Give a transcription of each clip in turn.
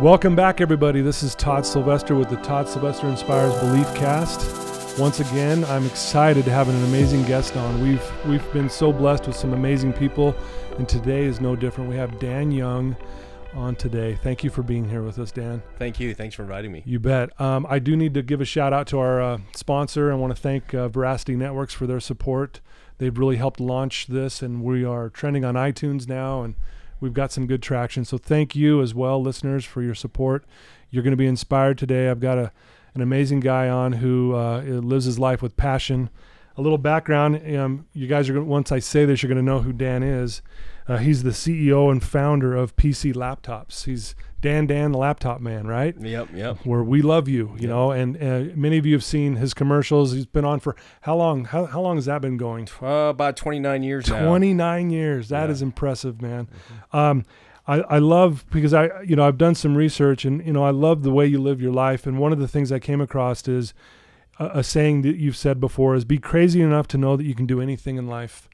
Welcome back, everybody. This is Todd Sylvester with the Todd Sylvester Inspires Belief Cast. Once again, I'm excited to have an amazing guest on. We've we've been so blessed with some amazing people, and today is no different. We have Dan Young on today. Thank you for being here with us, Dan. Thank you. Thanks for inviting me. You bet. Um, I do need to give a shout out to our uh, sponsor. I want to thank uh, Veracity Networks for their support. They've really helped launch this, and we are trending on iTunes now, and we've got some good traction. So thank you as well, listeners, for your support. You're going to be inspired today. I've got a an amazing guy on who uh, lives his life with passion. A little background: um, you guys are gonna, once I say this, you're going to know who Dan is. Uh, he's the CEO and founder of PC Laptops. He's Dan Dan, the laptop man, right? Yep, yep. Where we love you, you Yep. know, and uh, many of you have seen his commercials. He's been on for how long? How, how long has that been going? Uh, about 29 years now. 29 years. That is Yeah. impressive, man. Um, I, I love because I, you know, I've done some research and, you know, I love the way you live your life. And one of the things I came across is a, a saying that you've said before is be crazy enough to know that you can do anything in life.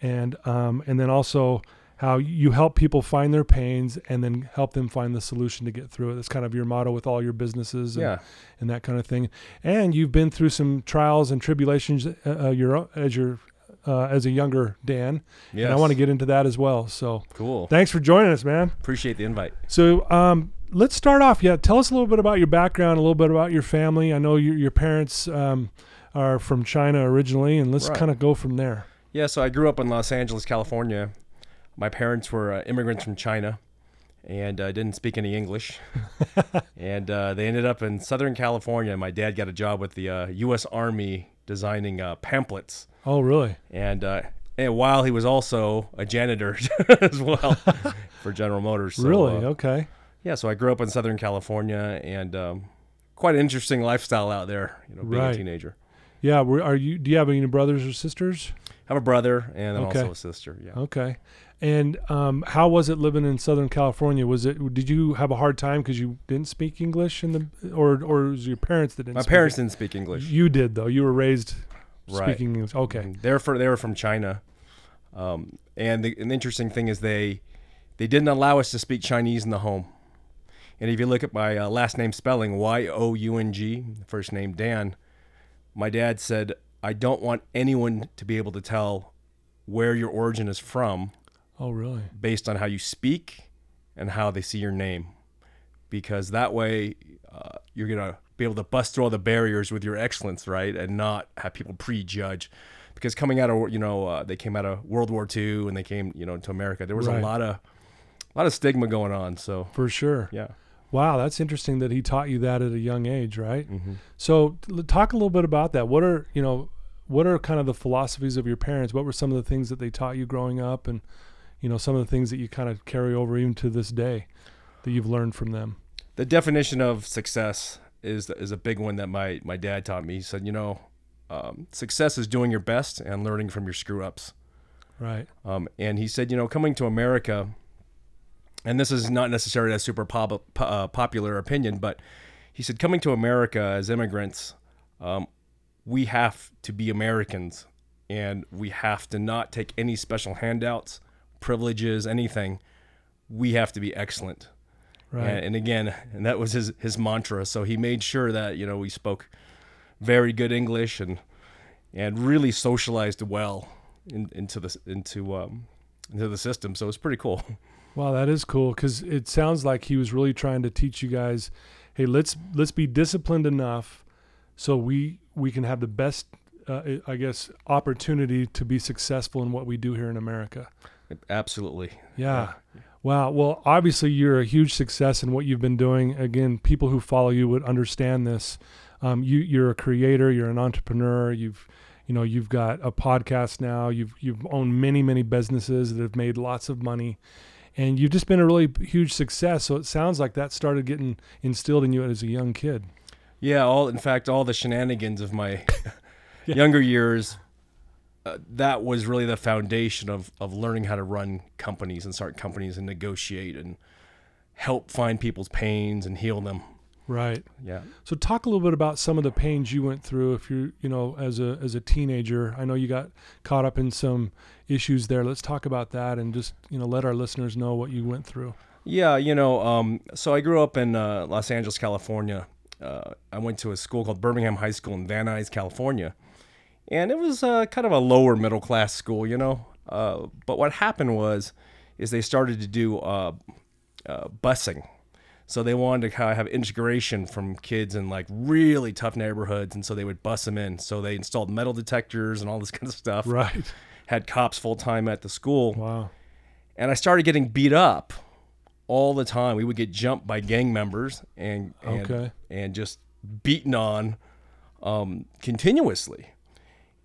And, um, and then also how you help people find their pains and then help them find the solution to get through it. That's kind of your motto with all your businesses. And, Yeah. and that kind of thing. And you've been through some trials and tribulations uh, uh, your, as your uh, as a younger Dan, Yes. and I want to get into that as well. So Cool. thanks for joining us, man. Appreciate the invite. So um, let's start off. Yeah, tell us a little bit about your background, a little bit about your family. I know your your parents um, are from China originally, and let's Right. kind of go from there. Yeah, so I grew up in Los Angeles, California. My parents were uh, immigrants from China and uh, didn't speak any English. and uh, they ended up in Southern California. My dad got a job with the uh, U.S. Army designing uh, pamphlets. Oh, really? And, uh, and while he was also a janitor as well for General Motors. So, really? uh, okay. Yeah, so I grew up in Southern California and um, quite an interesting lifestyle out there, you know, being Right. a teenager. Yeah. Were, are you? Do you have any brothers or sisters? I have a brother and Okay. also a sister. Yeah. Okay. And um, how was it living in Southern California? Was it? Did you have a hard time because you didn't speak English in the, or or was it your parents that didn't? My speak parents it? didn't speak English. You did though. You were raised Right. speaking English. Okay. Mhm. They're for they were from China, um, and the, an interesting thing is they they didn't allow us to speak Chinese in the home. And if you look at my uh, last name spelling, Y O U N G, first name Dan, my dad said, "I don't want anyone to be able to tell where your origin is from Oh, really? based on how you speak and how they see your name, because that way uh, you're gonna be able to bust through all the barriers with your excellence, right, and not have people prejudge. Because coming out of you know uh, they came out of World War II and they came you know to America, there was Right. a lot of a lot of stigma going on. So For sure. yeah, Wow, that's interesting that he taught you that at a young age, right? mm-hmm. So, l- talk a little bit about that. What are you know? What are kind of the philosophies of your parents? What were some of the things that they taught you growing up, and you know some of the things that you kind of carry over even to this day that you've learned from them? the definition of success is is a big one that my my dad taught me. He said, you know, um, success is doing your best and learning from your screw ups. Right. Um, and he said, you know, coming to America, and this is not necessarily a super pop, uh, popular opinion, but he said, coming to America as immigrants, um, we have to be Americans and we have to not take any special handouts, privileges, anything. We have to be excellent. Right. And, and again, and that was his, his mantra. So he made sure that, you know, we spoke very good English and, and really socialized well in, into the, into, um, into the system. So it was pretty cool. Wow, that is cool because it sounds like he was really trying to teach you guys, hey, let's let's be disciplined enough so we we can have the best, uh, I guess, opportunity to be successful in what we do here in America. Absolutely. Yeah. Wow. Well, obviously you're a huge success in what you've been doing. Again, people who follow you would understand this. Um, you you're a creator. You're an entrepreneur. You've you know you've got a podcast now. You've you've owned many many businesses that have made lots of money, and you've just been a really huge success. So it sounds like that started getting instilled in you as a young kid. Yeah. All, in fact, all the shenanigans of my Yeah. younger years, uh, that was really the foundation of, of learning how to run companies and start companies and negotiate and help find people's pains and heal them. Right. Yeah. So talk a little bit about some of the pains you went through if you you know as a as a teenager. I know you got caught up in some issues there. Let's talk about that and just you know let our listeners know what you went through. Yeah, you know, um, so I grew up in uh, Los Angeles, California. Uh, I went to a school called Birmingham High School in Van Nuys, California, and it was uh, kind of a lower middle class school, you know. Uh, but what happened was, is they started to do uh, uh, busing, so they wanted to kind of have integration from kids in like really tough neighborhoods, and so they would bus them in. So they installed metal detectors and all this kind of stuff. Right. Had cops full time at the school Wow. and I started getting beat up all the time. We would get jumped by gang members and and, Okay. and just beaten on um, continuously.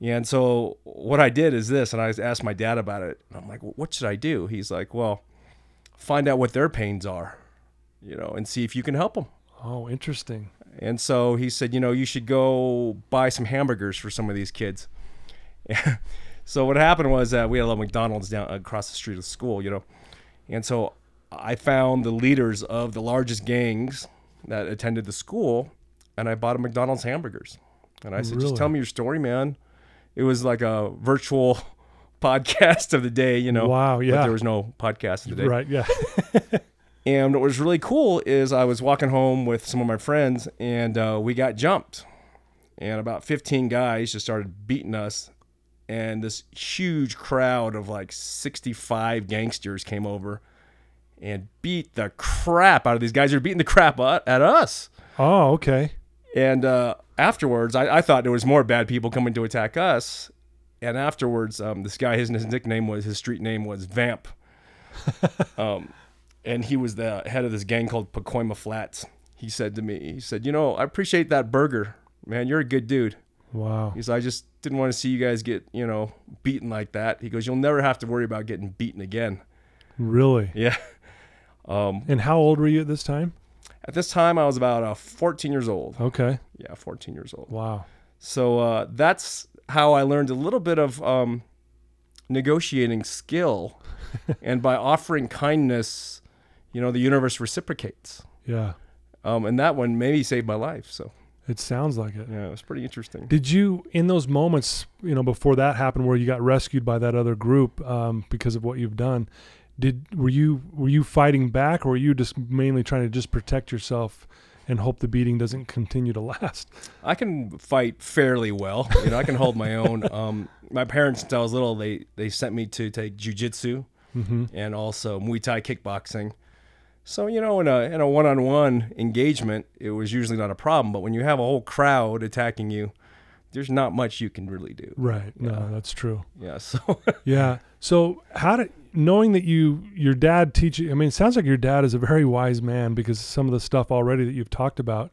And so what I did is this, and I asked my dad about it. I'm like, well, what should I do? He's like, well, find out what their pains are, you know, and see if you can help them. Oh, interesting. And so he said, you know, you should go buy some hamburgers for some of these kids. so what happened was uh, we had a little McDonald's down across the street of school, you know, and so I found the leaders of the largest gangs that attended the school, and I bought them McDonald's hamburgers. And I said, just tell me your story, man. It was like a virtual podcast of the day, you know. Wow, But yeah. there was no podcast of the day. Right. Yeah. And what was really cool is I was walking home with some of my friends and uh, we got jumped. And about 15 guys just started beating us. And this huge crowd of like 65 gangsters came over and beat the crap out of these guys. They're beating the crap out at us. oh, okay. And uh, afterwards, I, I thought there was more bad people coming to attack us. And afterwards, um, this guy, his, his nickname was, his street name was Vamp. um, and he was the head of this gang called Pacoima Flats. He said to me, he said, you know, I appreciate that burger, man. You're a good dude. Wow. He said, I just didn't want to see you guys get, you know, beaten like that. He goes, you'll never have to worry about getting beaten again. Really. Yeah. And how old were you at this time? At this time, I was about uh, 14 years old. Okay. Yeah, 14 years old. Wow. So uh, that's how I learned a little bit of um, negotiating skill. and by offering kindness, you know, the universe reciprocates. Yeah. Um, and that one maybe saved my life. So It sounds like it. yeah, it was pretty interesting. Did you, in those moments, you know, before that happened, where you got rescued by that other group um, because of what you've done, did were you were you fighting back, or were you just mainly trying to just protect yourself and hope the beating doesn't continue to last? I can fight fairly well. You know, I can hold my own. Um, my parents, since I was little, they they sent me to take jujitsu Mm-hmm. and also Muay Thai kickboxing. So you know, in a in a one on one engagement, it was usually not a problem. But when you have a whole crowd attacking you, there's not much you can really do. Right. No, that's true. Yeah. So Yeah. So how did knowing that you your dad teach you? I mean, it sounds like your dad is a very wise man because some of the stuff already that you've talked about.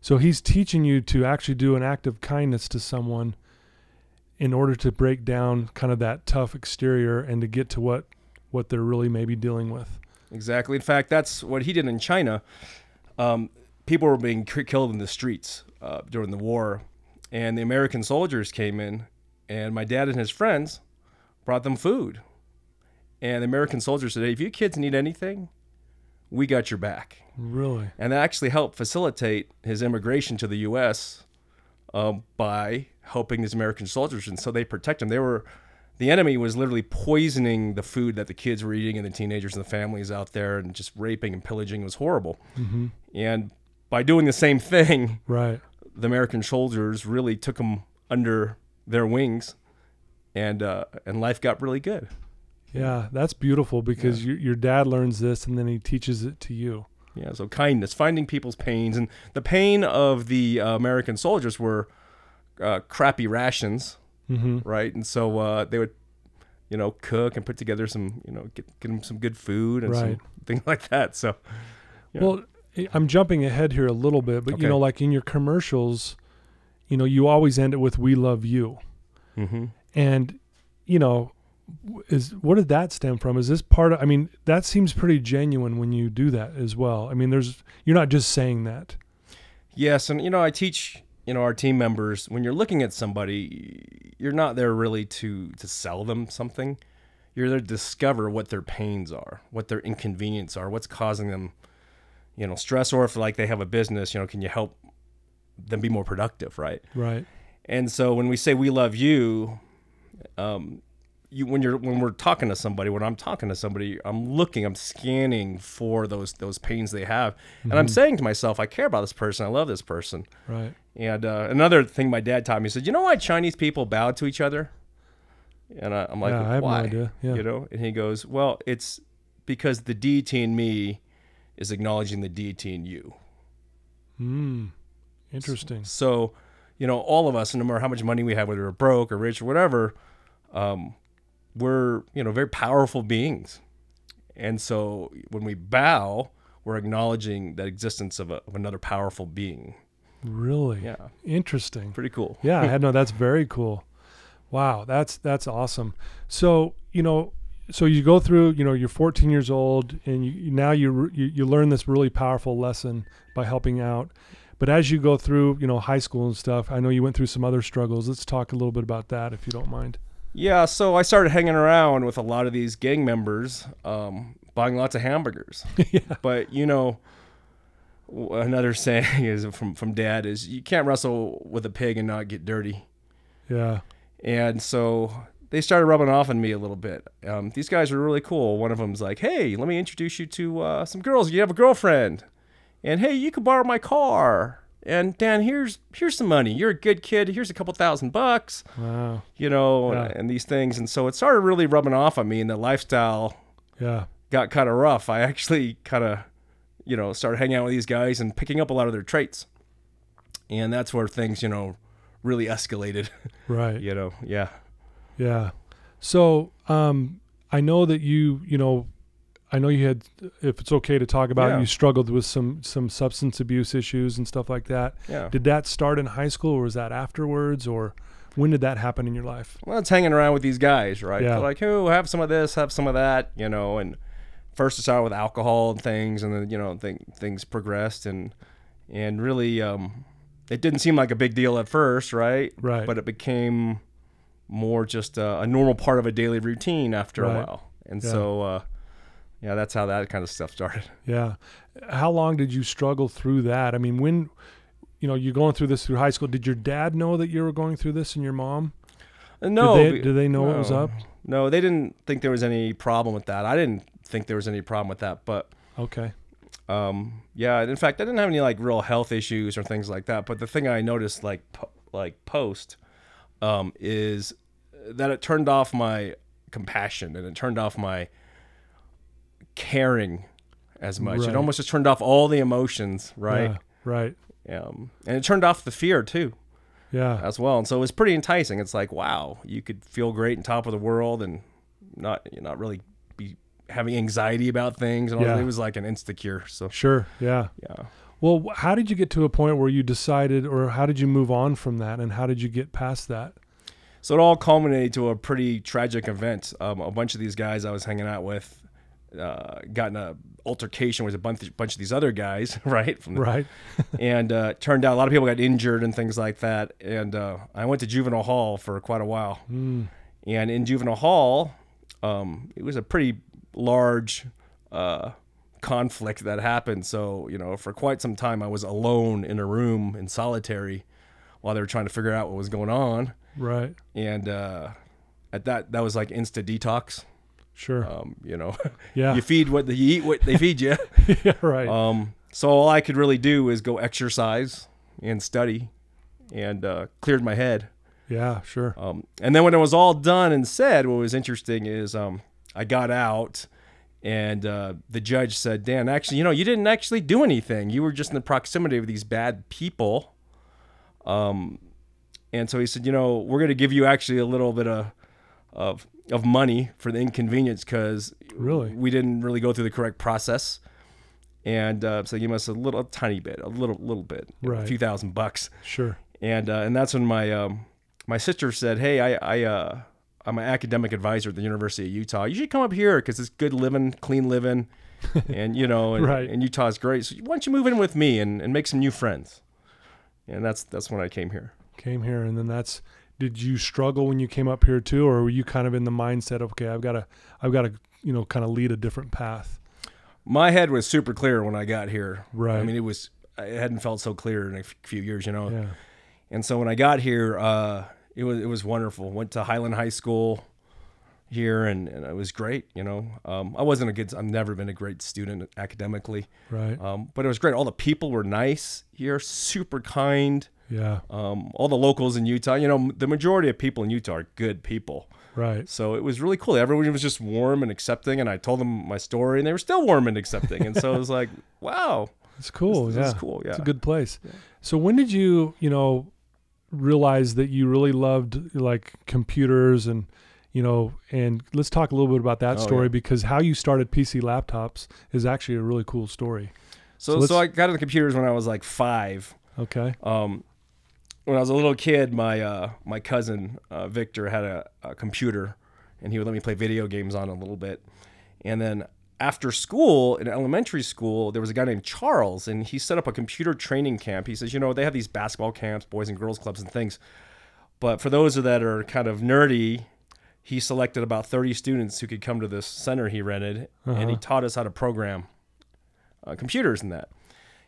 So he's teaching you to actually do an act of kindness to someone in order to break down kind of that tough exterior and to get to what what they're really maybe dealing with. Exactly. In fact, that's what he did in China. Um, people were being killed in the streets uh, during the war, and the American soldiers came in, and my dad and his friends brought them food. And the American soldiers said, hey, if you kids need anything, we got your back. Really? And that actually helped facilitate his immigration to the U.S. Um, by helping these American soldiers, and so they protect him. They were, the enemy was literally poisoning the food that the kids were eating, and the teenagers and the families out there, and just raping and pillaging. It was horrible. Mm-hmm. And by doing the same thing, Right. the American soldiers really took them under their wings, and uh, and life got really good. Yeah, that's beautiful because your your dad learns this and then he teaches it to you. Yeah, so kindness, finding people's pains, and the pain of the uh, American soldiers were uh, crappy rations, Mm-hmm. right? And so uh, they would, you know, cook and put together some, you know, get, get them some good food and Right. some things like that. So Yeah. Well, I'm jumping ahead here a little bit, but Okay. you know, like in your commercials, you know, you always end it with "We love you," mm-hmm. and you know, is what did that stem from? Is this part of? I mean, that seems pretty genuine when you do that as well. I mean, there's you're not just saying that. yes, and you know, I teach you know our team members when you're looking at somebody, you're not there really to to sell them something. You're there to discover what their pains are, what their inconvenience are, what's causing them, you know, stress, or if like they have a business, you know, can you help them be more productive, right? Right. And so when we say we love you, um, you when you're when we're talking to somebody, when I'm talking to somebody, I'm looking, I'm scanning for those those pains they have, and I'm saying to myself, I care about this person, I love this person. Right. And uh, another thing my dad taught me he said, you know why Chinese people bow to each other? And I, I'm like, Yeah, I have no idea. Yeah. You know, and he goes, well, it's because the deity in me is acknowledging the deity in you. Hmm. Interesting. So, you know, all of us, no matter how much money we have, whether we're broke or rich or whatever, um, we're, you know, very powerful beings. And so when we bow, we're acknowledging that existence of, a, of another powerful being. Really. Yeah. Interesting. Pretty cool. Yeah, I had no. That's very cool. Wow, that's that's awesome. So you know, so you go through. You know, you're 14 years old, and you now you you, you learn this really powerful lesson by helping out. But as you go through, you know, high school and stuff, I know you went through some other struggles. Let's talk a little bit about that, if you don't mind. Yeah, so I started hanging around with a lot of these gang members, um, buying lots of hamburgers. yeah. But you know, another saying is from from Dad is you can't wrestle with a pig and not get dirty. Yeah. And so they started rubbing off on me a little bit. Um, these guys were really cool. One of them's like, "Hey, let me introduce you to uh, some girls. You have a girlfriend, and hey, you could borrow my car." And Dan, here's here's some money. You're a good kid. Here's a couple thousand bucks. Wow. You know, Yeah. and, and these things. And so it started really rubbing off on me, and the lifestyle Yeah. got kind of rough. I actually kind of, you know, started hanging out with these guys and picking up a lot of their traits. And that's where things, you know, really escalated. Right. you know, yeah. Yeah. So, um, I know that you, you know, I know you had, if it's okay to talk about, Yeah. you struggled with some some substance abuse issues and stuff like that. Yeah. Did that start in high school, or was that afterwards, or when did that happen in your life? Well, it's hanging around with these guys, right? Yeah. They're like, oh, have some of this, have some of that, you know. And first it started with alcohol and things, and then you know, th- things progressed, and and really, um, it didn't seem like a big deal at first, right? Right. But it became more just a, a normal part of a daily routine after Right. a while, and Yeah. so uh, yeah, that's how that kind of stuff started. Yeah. How long did you struggle through that? I mean, when, you know, you're going through this through high school. Did your dad know that you were going through this, and your mom? Uh, No, Did they, did they know what was up? No, they didn't think there was any problem with that. I didn't think there was any problem with that, but Okay. um, yeah. In fact, I didn't have any like real health issues or things like that. But the thing I noticed, like po- like post, um, is that it turned off my compassion and it turned off my caring as much. Right. It almost just turned off all the emotions, right? Yeah, right. Um, and it turned off the fear too. Yeah. as well. And so it was pretty enticing. It's like, wow, you could feel great and top of the world and not not really be having anxiety about things and all Yeah. It was like an insecure. So Sure. Yeah. yeah. Well, how did you get to a point where you decided, or how did you move on from that, and how did you get past that? So it all culminated to a pretty tragic event. Um, a bunch of these guys I was hanging out with uh, got in a altercation with a bunch, bunch of these other guys, right? From the, Right. And uh, turned out a lot of people got injured and things like that. And uh, I went to juvenile hall for quite a while. Mm. And in juvenile hall, um, it was a pretty large uh, conflict that happened. So, you know, for quite some time, I was alone in a room in solitary while they were trying to figure out what was going on. Right. And uh, at that, that was like insta detox. Sure. Um, you know, yeah. you feed what they eat, what they feed you. yeah. Right. Um, so all I could really do is go exercise and study, and uh, cleared my head. yeah. Sure. Um, and then when it was all done and said, what was interesting is um, I got out, and uh, the judge said, "Dan, actually, you know, you didn't actually do anything. You were just in the proximity of these bad people." Um, and so he said, "You know, we're going to give you actually a little bit of of of money for the inconvenience because Really? we didn't really go through the correct process." And uh, so give us a little, a tiny bit, a little, little bit, know, a few thousand bucks Sure. and uh, and that's when my um, my sister said, "Hey, I I uh, I'm an academic advisor at the University of Utah. You should come up here because it's good living, clean living, and you know, and, Right. and Utah's great. So why don't you move in with me and, and make some new friends?" And that's that's when I came here. Came here, and then that's. Did you struggle when you came up here too, or were you kind of in the mindset of okay, I've got to, I've got to, you know, kind of lead a different path? My head was super clear when I got here. Right. I mean, it was I hadn't felt so clear in a few years, you know. Yeah. And so when I got here, uh, it was it was wonderful. Went to Highland High School, here, and, and it was great. You know, um, I wasn't a good. I've never been a great student academically, Right. um, but it was great. All the people were nice here, super kind. Yeah. Um, all the locals in Utah, you know, the majority of people in Utah are good people. Right. So it was really cool. Everyone was just warm and accepting, and I told them my story, and they were still warm and accepting. And so it was like, wow, It's cool. this, yeah. this cool. Yeah. It's a good place. So when did you, you know, realize that you really loved like computers and, you know, and let's talk a little bit about that Oh, story yeah. because how you started PC laptops is actually a really cool story. So, So so, I got into computers when I was like five. Okay. Um, when I was a little kid, my uh, my cousin uh, Victor had a, a computer, and he would let me play video games on it a little bit. And then after school, in elementary school, there was a guy named Charles, and he set up a computer training camp. He says, you know, they have these basketball camps, boys and girls clubs, and things. But for those that are kind of nerdy, he selected about 30 students who could come to this center he rented, and he taught us how to program uh, computers and that.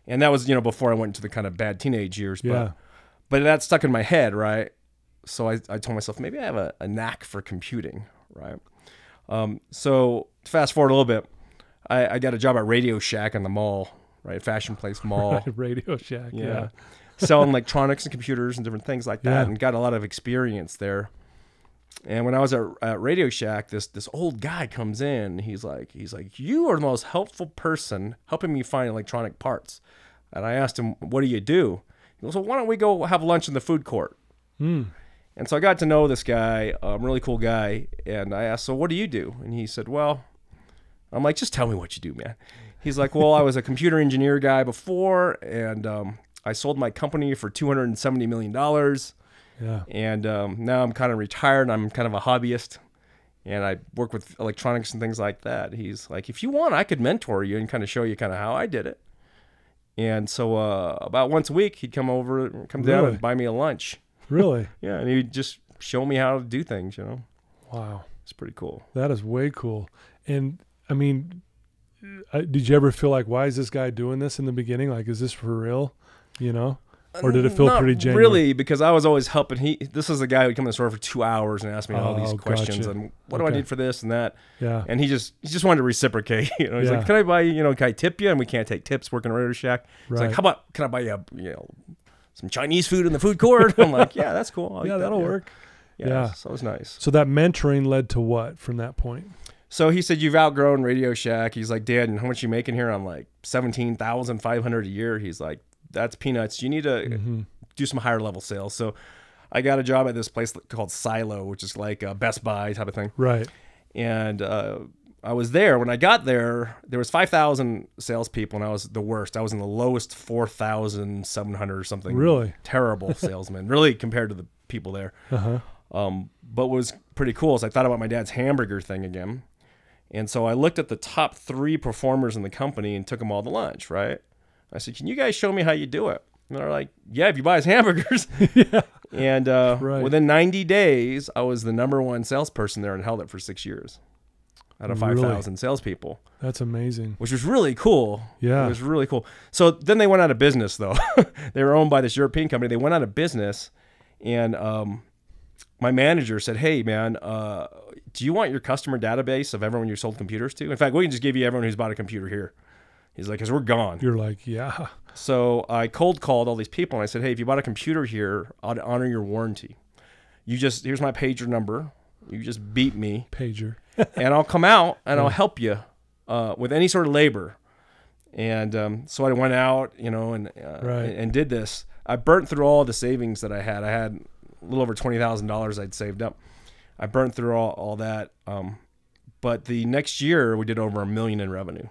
And that was, you know, before I went into the kind of bad teenage years. Yeah. but that stuck in my head, right? So I, I told myself maybe I have a, a knack for computing, right? Um, so fast forward a little bit, I, I got a job at Radio Shack in the mall, right? Fashion Place Mall, Radio Shack. Yeah. yeah, selling electronics and computers and different things like that, Yeah. and got a lot of experience there. And when I was at, at Radio Shack, this this old guy comes in. He's like, he's like, you are the most helpful person helping me find electronic parts. And I asked him, what do you do? Well, why don't we go have lunch in the food court? Mm. And so I got to know this guy, a really cool guy. And I asked, so what do you do? And he said, well, I'm like, just tell me what you do, man. He's like, well, I was a computer engineer guy before, and um, I sold my company for $270 million. Yeah. And um, now I'm kind of retired. I'm kind of a hobbyist, and I work with electronics and things like that. He's like, if you want, I could mentor you and kind of show you kind of how I did it. And so uh, about once a week, he'd come over, come down Really? and buy me a lunch. Really? Yeah, and he'd just show me how to do things. You know, wow. it's pretty cool. That is way cool. And I mean, uh, did you ever feel like, why is this guy doing this in the beginning? Like, is this for real? You know? Or did it feel Not pretty genuine? Really, because I was always helping. He this is the guy who'd come to the store for two hours and ask me all these Oh, questions gotcha. and what do I need for this and that. Yeah. And he just he just wanted to reciprocate. You know, he's Yeah. like, "Can I buy you? You know, can I tip you?" And we can't take tips working at Radio Shack. He's Right. like, "How about can I buy you, you know, some Chinese food in the food court?" I'm like, "Yeah, that's cool. I'll eat yeah, that, that'll work. Yeah, Yeah. so it was nice. So that mentoring led to what from that point? So he said, "You've outgrown Radio Shack." He's like, "Dad, and how much you making here?" I'm like, seventeen thousand five hundred a year. He's like, "That's peanuts. You need to Mm-hmm. do some higher level sales." So I got a job at this place called Silo, which is like a Best Buy type of thing. Right. and uh, I was there. When I got there, there was five thousand salespeople, and I was the worst. I was in the lowest four thousand seven hundred or something. Really? terrible salesman, really compared to the people there. Uh huh. Um, but what was pretty cool is I thought about my dad's hamburger thing again, and so I looked at the top three performers in the company and took them all to lunch. Right? I said, "Can you guys show me how you do it?" And they're like, "Yeah, if you buy his hamburgers." yeah. And uh, Right. within 90 days, I was the number one salesperson there and held it for six years out of Really? 5,000 salespeople, That's amazing. which was really cool. Yeah. It was really cool. So then they went out of business, though. they were owned by this European company. They went out of business. And um, my manager said, Hey, man, uh, do you want your customer database of everyone you sold computers to? In fact, we can just give you everyone who's bought a computer here. He's like, Because we're gone. You're like, yeah. So I cold called all these people and I said, "Hey, if you bought a computer here, I'd honor your warranty. You just here's my pager number. You just beat me, Pager. and I'll come out and I'll help you uh, with any sort of labor." And um, so I went out, you know, and uh, Right. and, and did this. I burnt through all the savings that I had. I had a little over twenty thousand dollars I'd saved up. I burnt through all, all that. Um, but the next year we did over a million in revenue.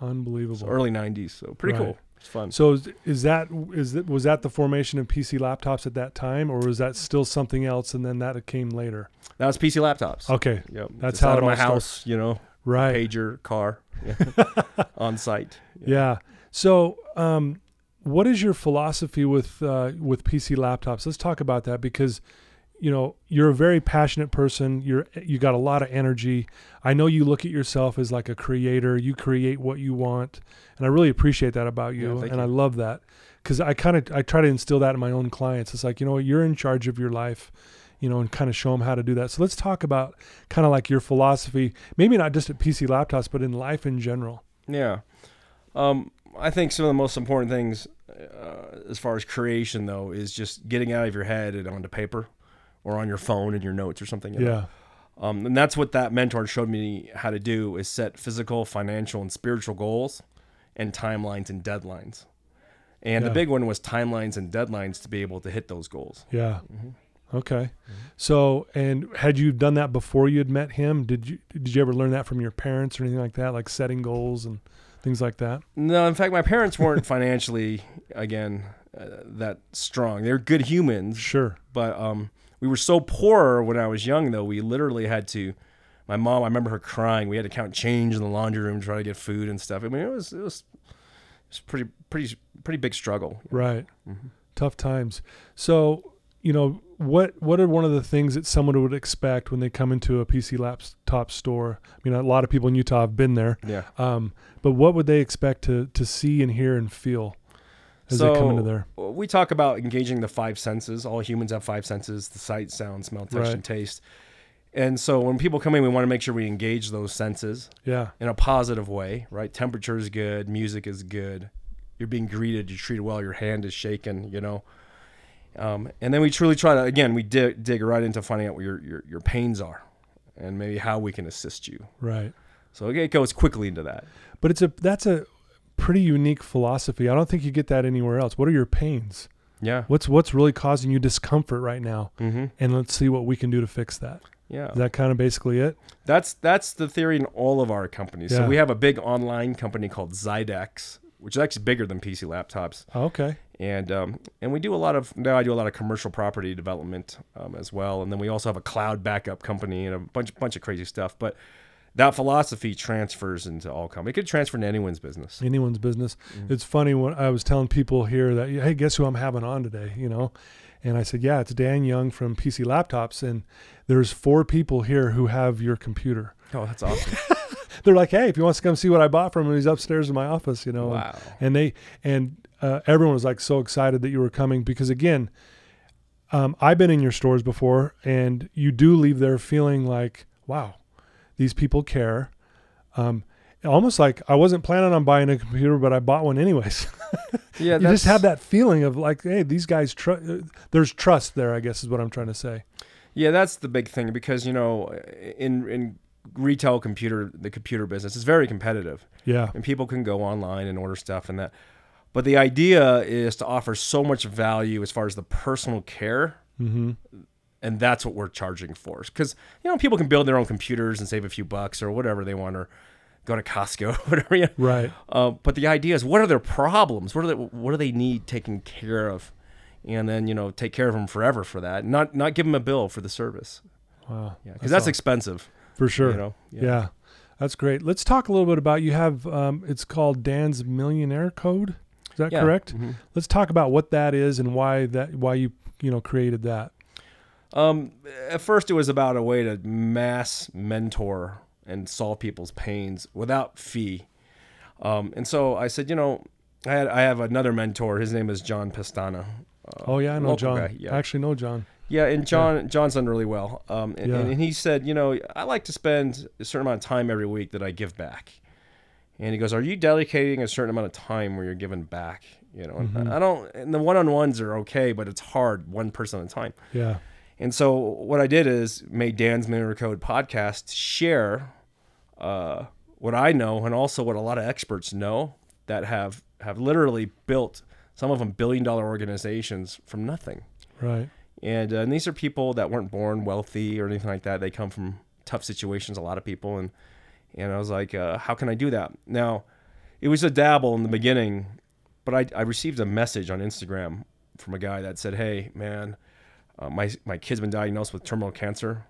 Unbelievable. So early '90s, so pretty Right. cool. It's fun. So is, is that is that was that the formation of PC laptops at that time, or was that still something else, and then that came later? That was PC laptops. Okay, Yep. That's Just how out of my house, you know, right. pager, car, on site. Yeah. So, um, what is your philosophy with uh, with PC laptops? Let's talk about that because you know you're a very passionate person. You're you got a lot of energy. I know you look at yourself as like a creator. You create what you want, and I really appreciate that about you. Yeah, and I love that because I kind of I try to instill that in my own clients. It's like you know what you're in charge of your life. you know, and kind of show them how to do that. So let's talk about kind of like your philosophy, maybe not just at PC laptops, but in life in general. Yeah. Um, I think some of the most important things uh, as far as creation, though, is just getting out of your head and onto paper or on your phone and your notes or something. you know? Yeah. Um, and that's what that mentor showed me how to do is set physical, financial, and spiritual goals and timelines and deadlines. And Yeah. the big one was timelines and deadlines to be able to hit those goals. Yeah. Mm-hmm. Okay. So, and had you done that before you had met him? Did you did you ever learn that from your parents or anything like that, like setting goals and things like that? No, in fact, my parents weren't financially, again, uh, that strong. They're good humans, Sure. but um, we were so poor when I was young, though. We literally had to. My mom, I remember her crying. We had to count change in the laundry room to try to get food and stuff. I mean, it was it was it was pretty pretty pretty big struggle. Right. Mm-hmm. Tough times. So, you know, what what are one of the things that someone would expect when they come into a PC laptop store? I mean, a lot of people in Utah have been there. Yeah. Um, but what would they expect to to see and hear and feel as they come into there? We talk about engaging the five senses. All humans have five senses: the sight, sound, smell, touch, Right. and taste. And so when people come in, we want to make sure we engage those senses Yeah. in a positive way, right? Temperature is good, music is good, you're being greeted, you're treated well, your hand is shaken, you know. Um, and then we truly try to again we dig, dig right into finding out what your, your your pains are, and maybe how we can assist you. Right. So it goes quickly into that. But it's a that's a pretty unique philosophy. I don't think you get that anywhere else. What are your pains? Yeah. What's what's really causing you discomfort right now? Mm-hmm. And let's see what we can do to fix that. Yeah. Is that kind of basically it? That's that's the theory in all of our companies. Yeah. So we have a big online company called Xidax, which is actually bigger than PC laptops, Oh, Okay. and um, and we do a lot of now I do a lot of commercial property development um, as well, and then we also have a cloud backup company and a bunch bunch of crazy stuff. But that philosophy transfers into all companies. It could transfer into anyone's business. Anyone's business. It's funny when I was telling people here that hey, guess who I'm having on today? You know, and I said, yeah, it's Dan Young from PC Laptops, and there's four people here who have your computer. Oh, that's awesome! They're like, hey, if he wants to come see what I bought from him, he's upstairs in my office. You know, and- wow. and they and uh, everyone was like so excited that you were coming because again um, i've been in your stores before and you do leave there feeling like wow these people care um, almost like i wasn't planning on buying a computer but i bought one anyways Yeah, you just have that feeling of like hey these guys tr- uh, there's trust there i guess is what i'm trying to say Yeah, that's the big thing because you know, in in retail computer, the computer business is very competitive. yeah and people can go online and order stuff and that. But the idea is to offer so much value as far as the personal care, mm-hmm. And that's what we're charging for. Because you know people can build their own computers and save a few bucks or whatever they want, or go to Costco, or whatever. You know? right uh, but the idea is, what are their problems? What are they, what do they need taken care of? And then you know take care of them forever for that. Not not give them a bill for the service. wow Yeah, because that's, awesome. expensive. for sure You know. yeah. that's great let's talk a little bit about you have um, it's called dan's millionaire code is that Yeah. correct Mhm. let's talk about what that is and why that why you you know created that Um, at first, it was about a way to mass mentor and solve people's pains without fee. Um, and so I said, you know, I had I have another mentor. His name is John Pestana. Uh, oh yeah i know john guy, yeah. i actually know john Yeah, and John John's done really well. Um, and, Yeah. and he said, you know, I like to spend a certain amount of time every week that I give back. And he goes, "Are you dedicating a certain amount of time where you're giving back?" You know, and Mhm. I don't. And the one-on-ones are okay, but it's hard, one person at a time. yeah And so what I did is made Dan's Millionaire Code podcast share uh, what I know and also what a lot of experts know that have have literally built some of them billion dollar organizations from nothing. right And, uh, and these are people that weren't born wealthy or anything like that. They come from tough situations. A lot of people and and I was like, uh, how can I do that? Now, it was a dabble in the beginning, but I, I received a message on Instagram from a guy that said, "Hey, man, uh, my my kid's been diagnosed with terminal cancer.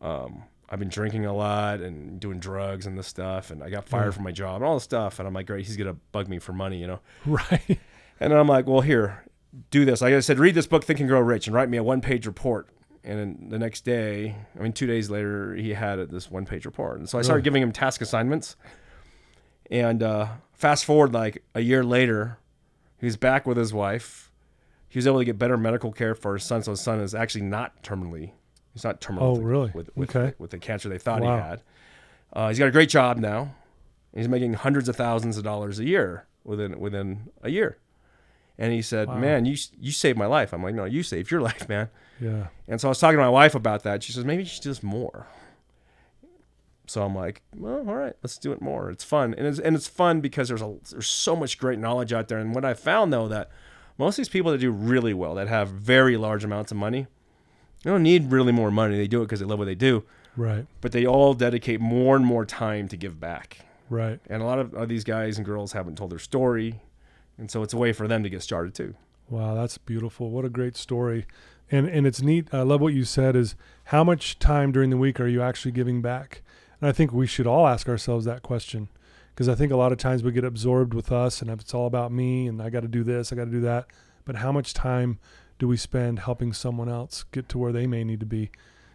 Um, I've been drinking a lot and doing drugs and this stuff, and I got fired Yeah. from my job and all this stuff. And I'm like, great, he's gonna bug me for money, you know. right And I'm like, well, here, do this. Like I said, read this book, Think and Grow Rich, and write me a one page report. And then the next day, I mean, two days later, he had this one page report. And so I started Really? giving him task assignments. And uh, fast forward like a year later, he's back with his wife. He was able to get better medical care for his son. So his son is actually not terminally. He's not terminal. Oh, with, really? With with, Okay. with the cancer they thought Wow. he had. Uh, he's got a great job now. He's making hundreds of thousands of dollars a year within within a year. And he said, Wow. "Man, you you saved my life." I'm like, "No, you saved your life, man." Yeah. And so I was talking to my wife about that. She says, maybe you should do this more. So I'm like, well, all right, let's do it more. It's fun, and it's and it's fun because there's a there's so much great knowledge out there. And what I found though that most of these people that do really well, that have very large amounts of money, they don't need really more money. They do it because they love what they do. Right. But they all dedicate more and more time to give back. Right. And a lot of, of these guys and girls haven't told their story, and so it's a way for them to get started too. Wow, that's beautiful. What a great story. And and it's neat. I love what you said is how much time during the week are you actually giving back? And I think we should all ask ourselves that question because I think a lot of times we get absorbed with us and if it's all about me and I got to do this, I got to do that. But how much time do we spend helping someone else get to where they may need to be?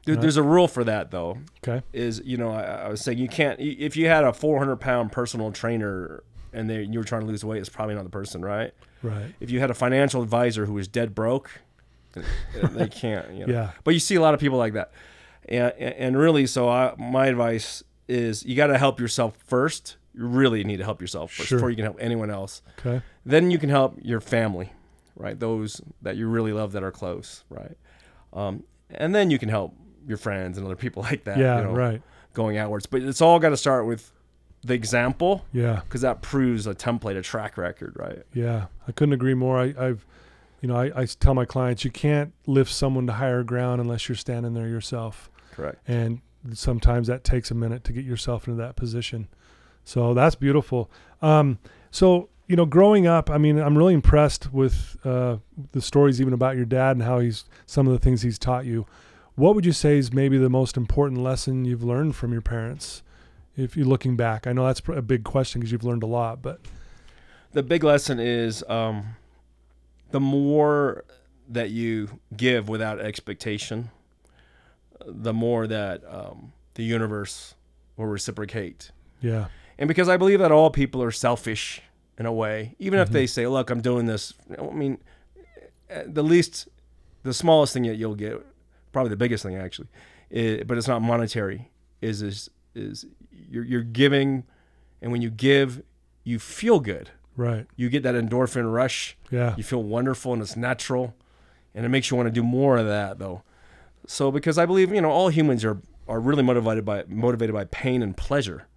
There, There's a rule for that though. Okay. is you know I, I was saying you can't if you had a 400 pound personal trainer and they, you were trying to lose weight it's probably not the person right Right. if you had a financial advisor who was dead broke they can't you know. Yeah. but you see a lot of people like that and and and really so I, my advice is you got to help yourself first you really need to help yourself first Sure. before you can help anyone else Okay. then you can help your family right those that you really love that are close right um, and then you can help your friends and other people like that Yeah, you know, right. going outwards. But it's all got to start with the example Yeah. because that proves a template, a track record, right? Yeah, I couldn't agree more. I, I've, you know, I, I tell my clients you can't lift someone to higher ground unless you're standing there yourself, Correct. and sometimes that takes a minute to get yourself into that position. So that's beautiful. Um, so you know, growing up, I mean, I'm really impressed with uh, the stories even about your dad and how he's some of the things he's taught you. What would you say is maybe the most important lesson you've learned from your parents? If you're looking back, I know that's a big question because you've learned a lot, but The big lesson is um, the more that you give without expectation, the more that um, the universe will reciprocate. yeah, And because I believe that all people are selfish in a way, even if Mhm. they say, "Look, I'm doing this," I mean, eh, the least, the smallest thing that you'll get, probably the biggest thing actually, i but it's not monetary. Is is is you're you're giving, and when you give, you feel good. right, You get that endorphin rush. yeah, You feel wonderful, and it's natural, and it makes you want to do more of that though. So because I believe you know all humans are are really motivated by motivated by pain and pleasure,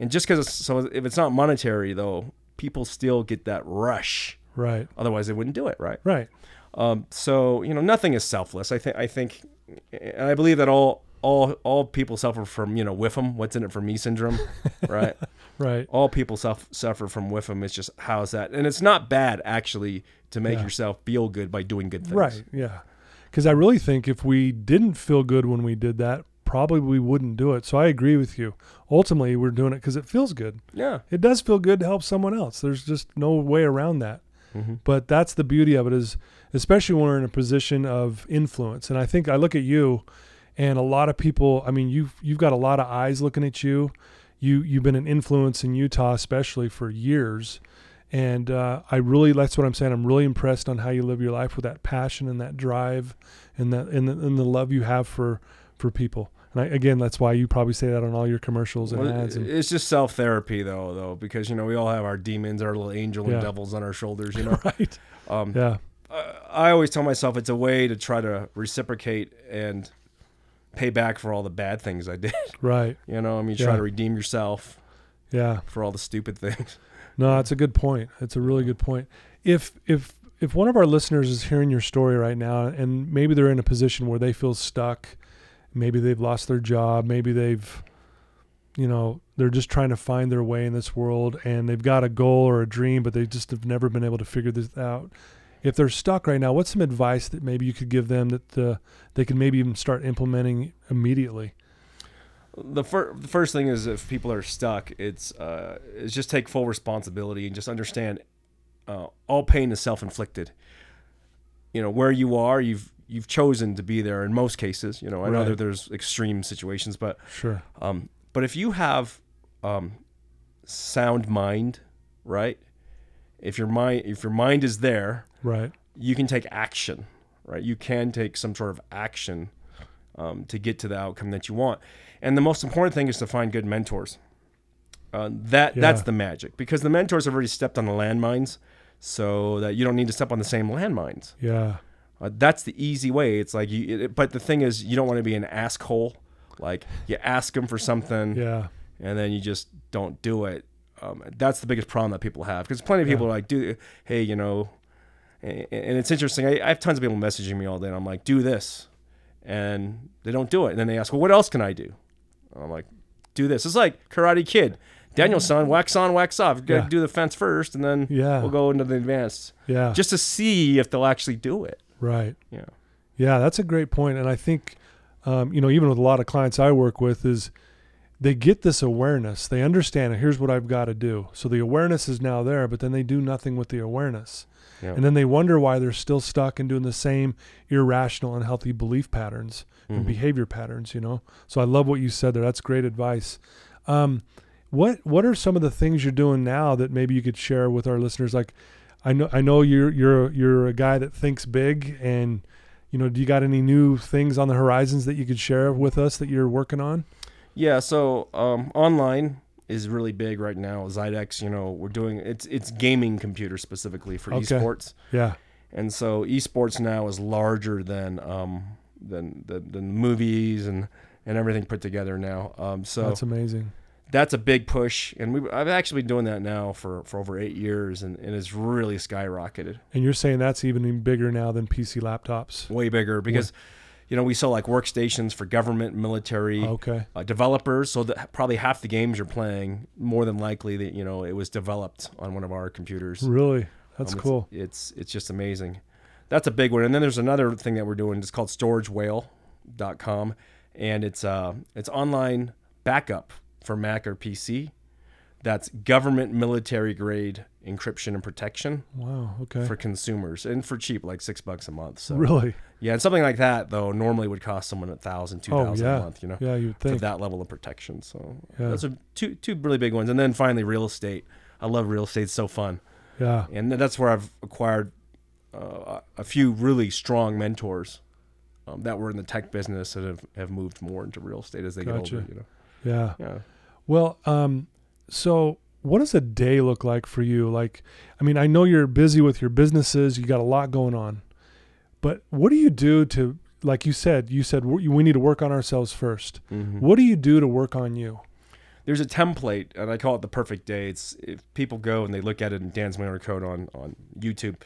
and just because so if it's not monetary though, people still get that rush. right, Otherwise, they wouldn't do it, right? right. Um, so you know, nothing is selfless. I think I think, and I believe that all all all people suffer from you know whiffum. What's in it for me syndrome, right? Right. all people self, suffer from whiffum. It's just how's that, and it's not bad actually to make Yeah. yourself feel good by doing good things. Right. Yeah. Because I really think if we didn't feel good when we did that, probably we wouldn't do it. So I agree with you. Ultimately, we're doing it because it feels good. Yeah. It does feel good to help someone else. There's just no way around that. Mm-hmm. But that's the beauty of it is, especially when we're in a position of influence. And I think I look at you, and a lot of people. I mean, you've you've got a lot of eyes looking at you. You you've been an influence in Utah, especially for years. And uh, I really, that's what I'm saying. I'm really impressed on how you live your life with that passion and that drive, and that and the, and the love you have for for people. And I, again, that's why you probably say that on all your commercials and Well, ads. And, it's just self therapy though, though, because you know we all have our demons, our little angel Yeah. and devils on our shoulders. You know, right? um, Yeah. I, always tell myself it's a way to try to reciprocate and pay back for all the bad things I did. Right. You know, I mean, Yeah. try to redeem yourself Yeah. for all the stupid things. No, that's a good point. It's a really good point. If if if one of our listeners is hearing your story right now and maybe they're in a position where they feel stuck, maybe they've lost their job, maybe they've you know, they're just trying to find their way in this world and they've got a goal or a dream but they just have never been able to figure this out. If they're stuck right now, what's some advice that maybe you could give them that uh, they can maybe even start implementing immediately? the, fir- the first thing is if people are stuck, it's uh, is just take full responsibility and just understand uh, all pain is self inflicted. You know where you are, you've you've chosen to be there in most cases. You know I know that there's extreme situations, but Sure. um, but if you have um, sound mind, right? If your mind if your mind is there, Right. you can take action, right? You can take some sort of action um, to get to the outcome that you want. And the most important thing is to find good mentors. Uh, that Yeah. that's the magic because the mentors have already stepped on the landmines, so that you don't need to step on the same landmines. Yeah. Uh, that's the easy way. It's like you, it, but the thing is, you don't want to be an asshole. Like you ask them for something, Yeah. and then you just don't do it. Um, that's the biggest problem that people have because plenty of people Yeah. are like, "Do hey, you know," and, and it's interesting. I, I have tons of people messaging me all day, and I'm like, "Do this," and they don't do it. And then they ask, "Well, what else can I do?" And I'm like, "Do this." It's like Karate Kid. Daniel-san, wax on, wax off. You gotta Yeah. do the fence first, and then Yeah. we'll go into the advanced, Yeah. just to see if they'll actually do it. Right. Yeah. Yeah, that's a great point. And I think, um, you know, even with a lot of clients I work with, is they get this awareness. They understand, here's what I've got to do. So the awareness is now there, but then they do nothing with the awareness. Yeah. And then they wonder why they're still stuck in doing the same irrational, unhealthy belief patterns and Mhm. behavior patterns, you know? So I love what you said there. That's great advice. Um, what what are some of the things you're doing now that maybe you could share with our listeners? Like, I know I know you're you're you're a guy that thinks big, and you know, do you got any new things on the horizons that you could share with us that you're working on? Yeah, so um, online is really big right now. Xidax, you know, we're doing it's it's gaming computers specifically for Okay. esports, Yeah, and so esports now is larger than um, than the than movies and and everything put together now. Um, so that's amazing. That's a big push, and we I've actually been doing that now for for over eight years, and, and it's really skyrocketed, And you're saying that's even bigger now than PC laptops. way bigger because. You know, we sell like workstations for government, military, Okay. uh, developers. So that probably half the games you're playing, more than likely that you know it was developed on one of our computers. Really? That's Um, it's- cool. It's, it's just amazing. That's a big one. And then there's another thing that we're doing. It's called storagewhale.com, and it's uh it's online backup for Mac or PC. That's government military grade encryption and protection Wow. Okay. for consumers and for cheap, like six bucks a month. So really? yeah, and something like that though normally would cost someone a thousand, two Oh, thousand yeah. a month. You know Yeah, you'd for that level of protection. So Yeah. those are two two really big ones. And then finally, real estate. I love real estate; it's so fun, Yeah. and that's where I've acquired uh, a few really strong mentors um, that were in the tech business and have, have moved more into real estate as they Gotcha. get older. You know, Yeah. yeah. Well, um, so what does a day look like for you? Like, I mean, I know you're busy with your businesses, you got a lot going on, but what do you do to, like you said, you said we need to work on ourselves 1st Mhm. What do you do to work on you? There's a template, and I call it the perfect day. It's if people go and they look at it in Dan's Millionaire Code on on YouTube,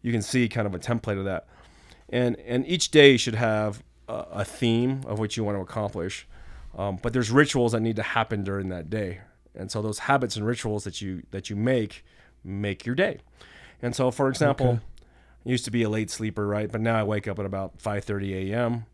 you can see kind of a template of that. And and each day should have a, a theme of what you want to accomplish. Um, but there's rituals that need to happen during that day, and so those habits and rituals that you that you make make your day. And so, for example, Okay. I used to be a late sleeper, right? But now I wake up at about 5:30 a.m.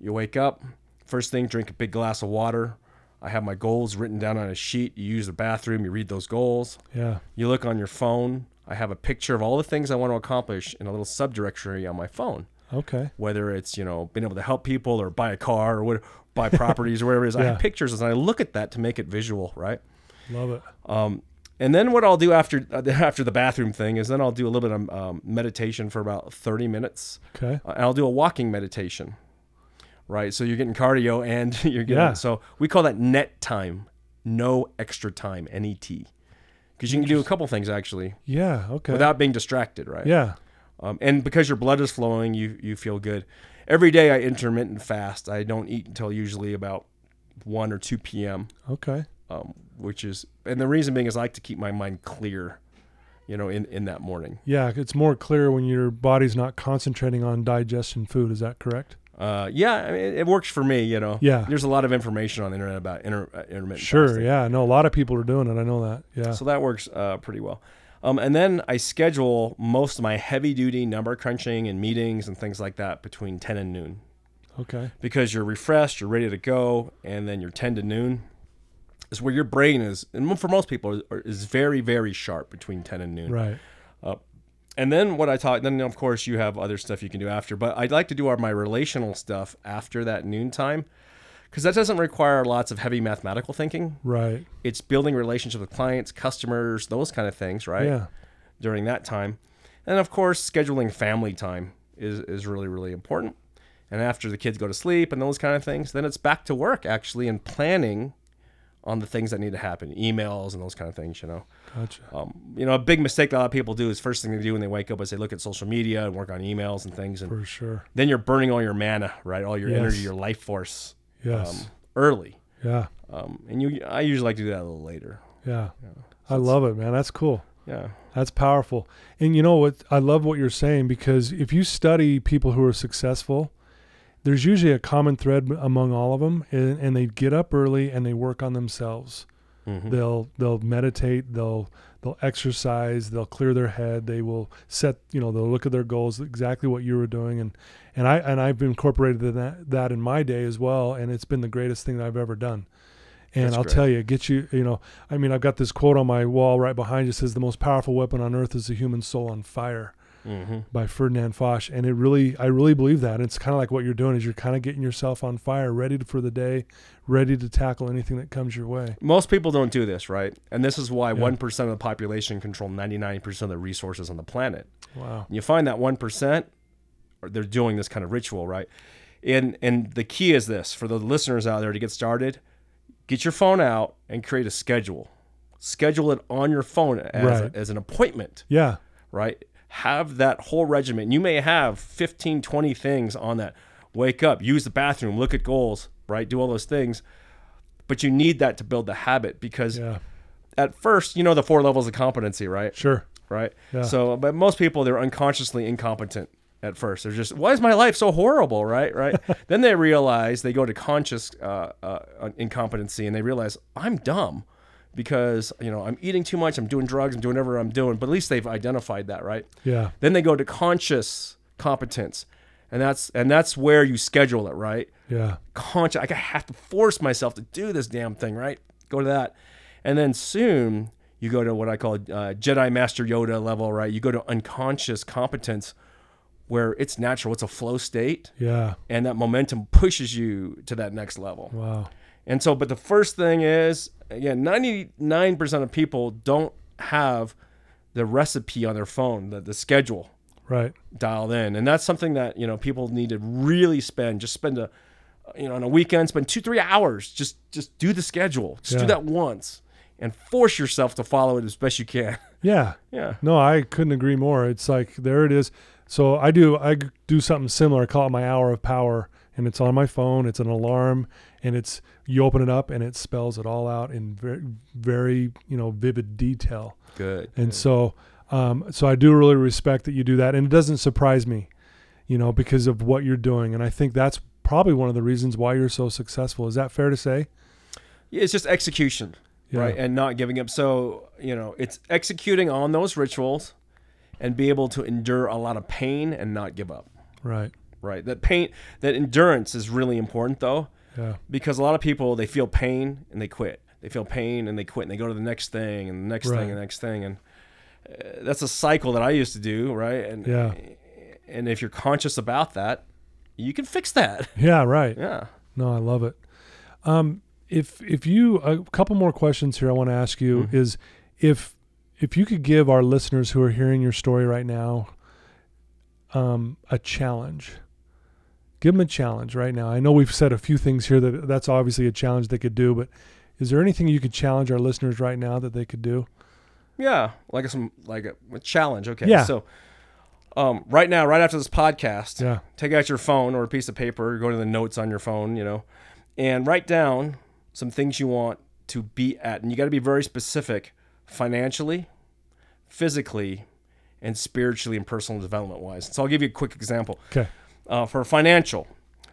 You wake up, first thing, drink a big glass of water. I have my goals written down on a sheet. You use the bathroom, you read those goals. Yeah. You look on your phone. I have a picture of all the things I want to accomplish in a little subdirectory on my phone. Okay. Whether it's you know being able to help people or buy a car or what, buy properties or whatever it is, I have pictures and I look at that to make it visual, right? Love it. Um, and then what I'll do after after the bathroom thing is then I'll do a little bit of um, meditation for about 30 minutes. Okay. Uh, and I'll do a walking meditation, right? So you're getting cardio and you're getting Yeah. so we call that net time, no extra time, NET, because you can do a couple things actually Yeah. Okay. without being distracted, right? yeah. Um, and because your blood is flowing, you you feel good. Every day I intermittent fast. I don't eat until usually about one or two p.m. Okay. Um, which is and the reason being is I like to keep my mind clear, you know, in in that morning. Yeah. It's more clear when your body's not concentrating on digestion food. Is that correct? Uh, yeah, I mean, it works for me. You know. Yeah. There's a lot of information on the internet about inter, uh, intermittent. Sure. fasting. Yeah. No, a lot of people are doing it. I know that. Yeah. So that works uh, pretty well. Um, and then I schedule most of my heavy duty number crunching and meetings and things like that between 10 and noon okay. because you're refreshed, you're ready to go, and then your 10 to noon is where your brain is, and for most people, is, is very, very sharp between 10 and noon. Right. And then what I talk, then of course you have other stuff you can do after, but I'd like to do our, my relational stuff after that noon time because that doesn't require lots of heavy mathematical thinking. Right. It's building relationships with clients, customers, those kind of things, right? Yeah. During that time. And of course, scheduling family time is, is really, really important. And after the kids go to sleep and those kind of things, then it's back to work actually and planning on the things that need to happen, emails and those kind of things, you know. Gotcha. Um, you know, a big mistake that a lot of people do is first thing they do when they wake up is they look at social media and work on emails and things, and For sure. then you're burning all your mana, right? All your Yes. energy, your life force, Yes. um, early. yeah. Um, and you, I usually like to do that a little later. Yeah. So I love it, man. That's cool. Yeah. That's powerful. And you know what? I love what you're saying because if you study people who are successful, there's usually a common thread among all of them, and, and they get up early and they work on themselves. Mhm. They'll they'll meditate. They'll they'll exercise. They'll clear their head. They will set. You know, they'll look at their goals. Exactly what you were doing, and and I and I've incorporated that that in my day as well, and it's been the greatest thing that I've ever done. And That's I'll great. tell you, get you. You know, I mean, I've got this quote on my wall right behind you. It says, "The most powerful weapon on earth is the human soul on fire." Mhm. by Ferdinand Foch, and it really, I really believe that. It's kind of like what you're doing is you're kind of getting yourself on fire, ready for the day, ready to tackle anything that comes your way. Most people don't do this, right? And this is why Yeah. one of the population control ninety nine percent of the resources on the planet. Wow. And you find that one percent, they're doing this kind of ritual, right? And and the key is this for the listeners out there to get started, get your phone out and create a schedule. Schedule it on your phone as, Right. as an appointment, Yeah. right? Have that whole regimen. You may have 15, 20 things on that. Wake up, use the bathroom, look at goals, right? Do all those things. But you need that to build the habit because Yeah. at first, you know the four levels of competency, right? Sure. right? Yeah. So, but most people they're unconsciously incompetent at first. They're just, why is my life so horrible, right? Right. then they realize they go to conscious uh, uh, incompetency and they realize I'm dumb because you know I'm eating too much, I'm doing drugs, I'm doing whatever I'm doing. But at least they've identified that, right? Yeah. Then they go to conscious competence, and that's and that's where you schedule it, right? Yeah. conscious. I have to force myself to do this damn thing, right? Go to that, and then soon you go to what I call uh, Jedi Master Yoda level, right? You go to unconscious competence, where it's natural. It's a flow state, Yeah. and that momentum pushes you to that next level. Wow. And so, but the first thing is, again, ninety nine percent of people don't have the recipe on their phone, the, the schedule Right. dialed in and that's something that you know people need to really spend just spend a you know on a weekend spend two three hours just just do the schedule just Yeah. do that once and force yourself to follow it as best you can Yeah. yeah No, I couldn't agree more. It's like there it is. So I do I do something similar. I call it my hour of power, and it's on my phone. It's an alarm, and it's you open it up, and it spells it all out in very very you know vivid detail. good And so, um, so I do really respect that you do that, and it doesn't surprise me, you know, because of what you're doing. And I think that's probably one of the reasons why you're so successful. Is that fair to say? Yeah, it's just execution Yeah. right and not giving up so you know it's executing on those rituals and be able to endure a lot of pain and not give up Right. right that pain that endurance is really important though Yeah. because a lot of people they feel pain and they quit they feel pain and they quit and they go to the next thing and the next Right. thing and the next thing and uh, that's a cycle that i used to do right and Yeah. and if you're conscious about that you can fix that Yeah. Right. yeah No, I love it. Um, if if you a couple more questions here, I want to ask you Mhm. is if if you could give our listeners who are hearing your story right now um, a challenge. Give them a challenge right now. I know we've said a few things here that that's obviously a challenge they could do, but is there anything you could challenge our listeners right now that they could do? yeah like some like a, a challenge okay Yeah. so um, right now right after this podcast Yeah. take out your phone or a piece of paper, go to the notes on your phone, you know, and write down some things you want to be at. And you got to be very specific financially, physically, and spiritually and personal development wise. So I'll give you a quick example. Okay. Uh, for financial,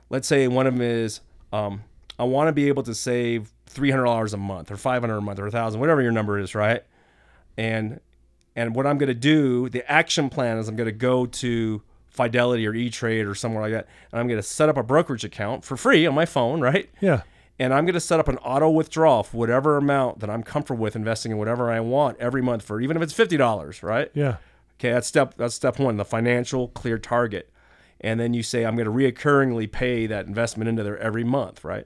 let's say one of them is um, I want to be able to save $300 a month or 500 a month or a 1000 whatever your number is, right? And and what I'm going to do, the action plan is I'm going to go to Fidelity or E Trade or somewhere like that, and I'm going to set up a brokerage account for free on my phone, right? Yeah. And I'm going to set up an auto withdrawal for whatever amount that I'm comfortable with investing in whatever I want every month for even if it's fifty dollars, right? Yeah. Okay, that's step that's step one, the financial clear target. And then you say I'm going to reoccurringly pay that investment into there every month, right?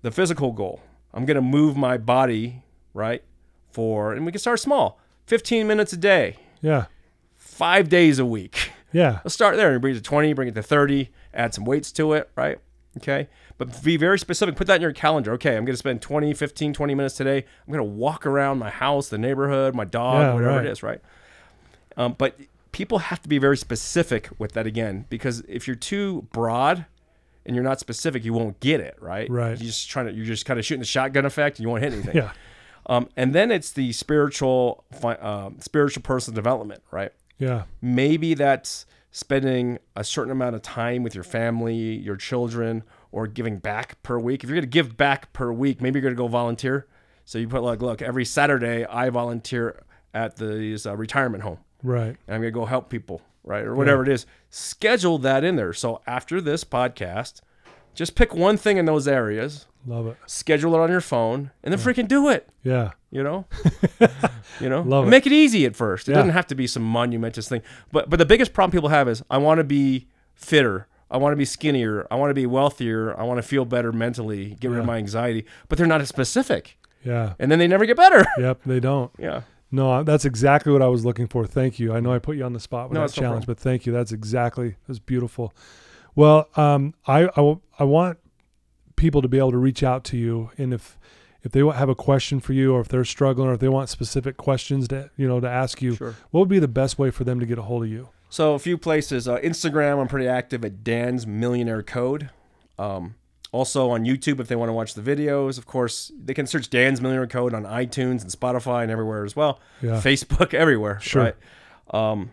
The physical goal. I'm going to move my body, right? For and we can start small. 15 minutes a day. Yeah. five days a week. Yeah. Let's start there and bring it to 20, bring it to 30, add some weights to it, right? Okay. But be very specific. Put that in your calendar. Okay, I'm going to spend 20, 15, 20 minutes today. I'm going to walk around my house, the neighborhood, my dog, Yeah, whatever right. it is, right? Um, but people have to be very specific with that again, because if you're too broad and you're not specific, you won't get it, right? Right. You're just trying to, you're just kind of shooting the shotgun effect and you won't hit anything. Yeah. Um, and then it's the spiritual, um, spiritual personal development, right? Yeah. maybe that's spending a certain amount of time with your family, your children, or giving back per week. If you're going to give back per week, maybe you're going to go volunteer. So you put like, look, every Saturday I volunteer at the uh, retirement home, Right. and I'm going to go help people, right, or whatever it is. Schedule that in there. So after this podcast, just pick one thing in those areas, Love it. schedule it on your phone, and then freaking do it. Yeah. You know, you know, Love it. make it easy at first. It Yeah. doesn't have to be some monumentous thing. But but the biggest problem people have is I want to be fitter. I want to be skinnier. I want to be wealthier. I want to feel better mentally. Get rid of my anxiety. But they're not as specific, Yeah. and then they never get better. Yep. They don't. yeah. No, that's exactly what I was looking for. Thank you. I know I put you on the spot with No, that it's no challenge, but thank you. That's exactly that's beautiful. Well, um, I, I I want people to be able to reach out to you, and if if they have a question for you, or if they're struggling, or if they want specific questions to you know to ask you, Sure. what would be the best way for them to get a hold of you? So a few places. Uh, Instagram, I'm pretty active at Dan's Millionaire Code. Um, also on YouTube, if they want to watch the videos, of course, they can search Dan's Millionaire Code on iTunes and Spotify and everywhere as well. Yeah. Facebook, everywhere. Sure. Right? Um,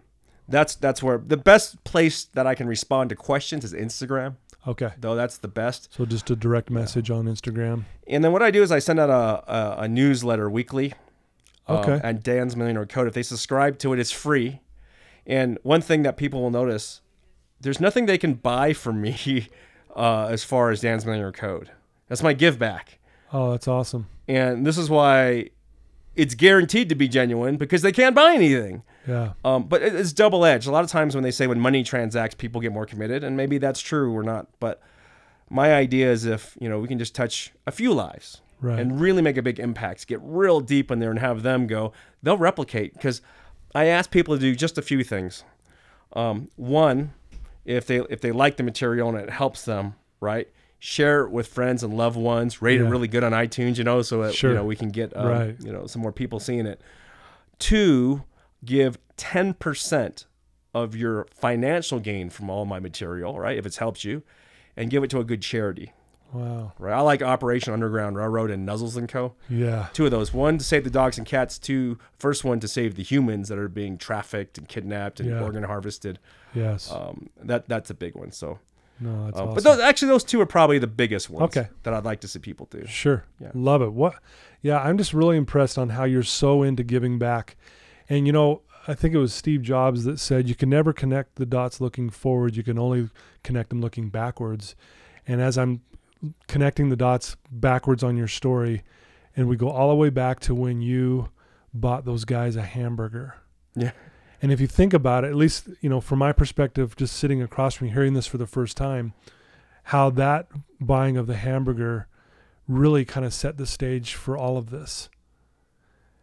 that's that's where the best place that I can respond to questions is Instagram. Okay, Though that's the best. so just a direct message on Instagram. And then what I do is I send out a, a, a newsletter weekly. um, Okay. and Dan's Millionaire Code. If they subscribe to it, it's free. And one thing that people will notice, there's nothing they can buy from me uh, as far as Dan's Millionaire Code. That's my give back. Oh, that's awesome. And this is why it's guaranteed to be genuine because they can't buy anything. Yeah, Um, but it's double edged. A lot of times when they say when money transacts, people get more committed, and maybe that's true or not. But my idea is if you know we can just touch a few lives Right. and really make a big impact, get real deep in there, and have them go, they'll replicate. Because I ask people to do just a few things. Um, one, if they if they like the material and it helps them, right? Share it with friends and loved ones. Rate it really good on iTunes, you know, so that, Sure. you know we can get um, Right. you know some more people seeing it. Two, give ten percent of your financial gain from all my material, right? If it's helped you, and give it to a good charity, wow. right? I like Operation Underground Railroad and Nuzzles and Co. Yeah, Two of those. One to save the dogs and cats. Two, first one to save the humans that are being trafficked and kidnapped and Yeah. organ harvested. yes. Um, that that's a big one. So, no, that's uh, awesome. but those, actually, those two are probably the biggest ones. Okay. That I'd like to see people do. Sure. Yeah. Love it. What? Yeah, I'm just really impressed on how you're so into giving back. And you know, I think it was Steve Jobs that said you can never connect the dots looking forward, you can only connect them looking backwards. And as I'm connecting the dots backwards on your story, and we go all the way back to when you bought those guys a hamburger. Yeah. And if you think about it, at least, you know, from my perspective, just sitting across from you, hearing this for the first time, how that buying of the hamburger really kind of set the stage for all of this.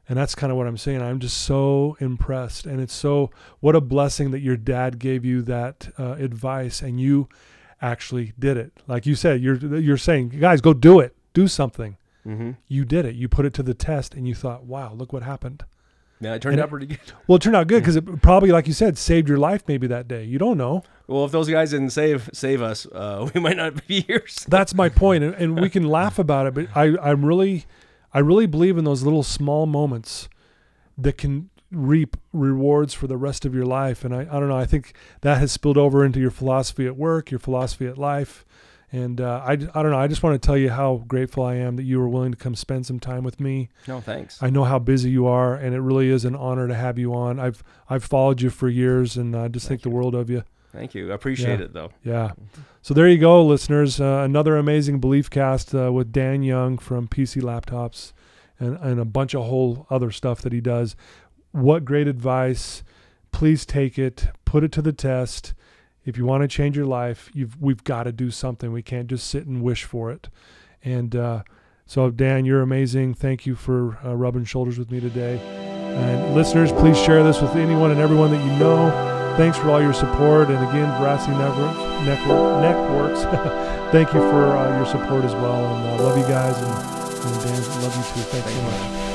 And that's kind of what I'm saying. I'm just so impressed. And it's so, what a blessing that your dad gave you that uh, advice and you actually did it. Like you said, you're, you're saying, guys, go do it, do something. Mm-hmm. You did it. You put it to the test and you thought, wow, look what happened. Yeah, it turned And out pretty good. Well, it turned out good because it probably, like you said, saved your life maybe that day. You don't know. Well, if those guys didn't save save us, uh, we might not be here. So- That's my point, and, and we can laugh about it, but I, I'm really, I really believe in those little small moments that can reap rewards for the rest of your life. And I, I don't know, I think that has spilled over into your philosophy at work, your philosophy at life. And uh, I, I don't know, I just want to tell you how grateful I am that you were willing to come spend some time with me. No, thanks. I know how busy you are, and it really is an honor to have you on. I've I've followed you for years, and I just think the world of you. Thank you. I appreciate Yeah. it though. Yeah. So there you go, listeners. Uh, another amazing belief cast uh, with Dan Young from PC Laptops and, and a bunch of whole other stuff that he does. What great advice. Please take it, put it to the test. If you want to change your life, you've we've got to do something. We can't just sit and wish for it. And uh, so, Dan, you're amazing. Thank you for uh, rubbing shoulders with me today. And listeners, please share this with anyone and everyone that you know. Thanks for all your support. And again, Veracity Networks, Network, Networks thank you for uh, your support as well. And uh, love you guys. And, and Dan, love you too. Thanks so much.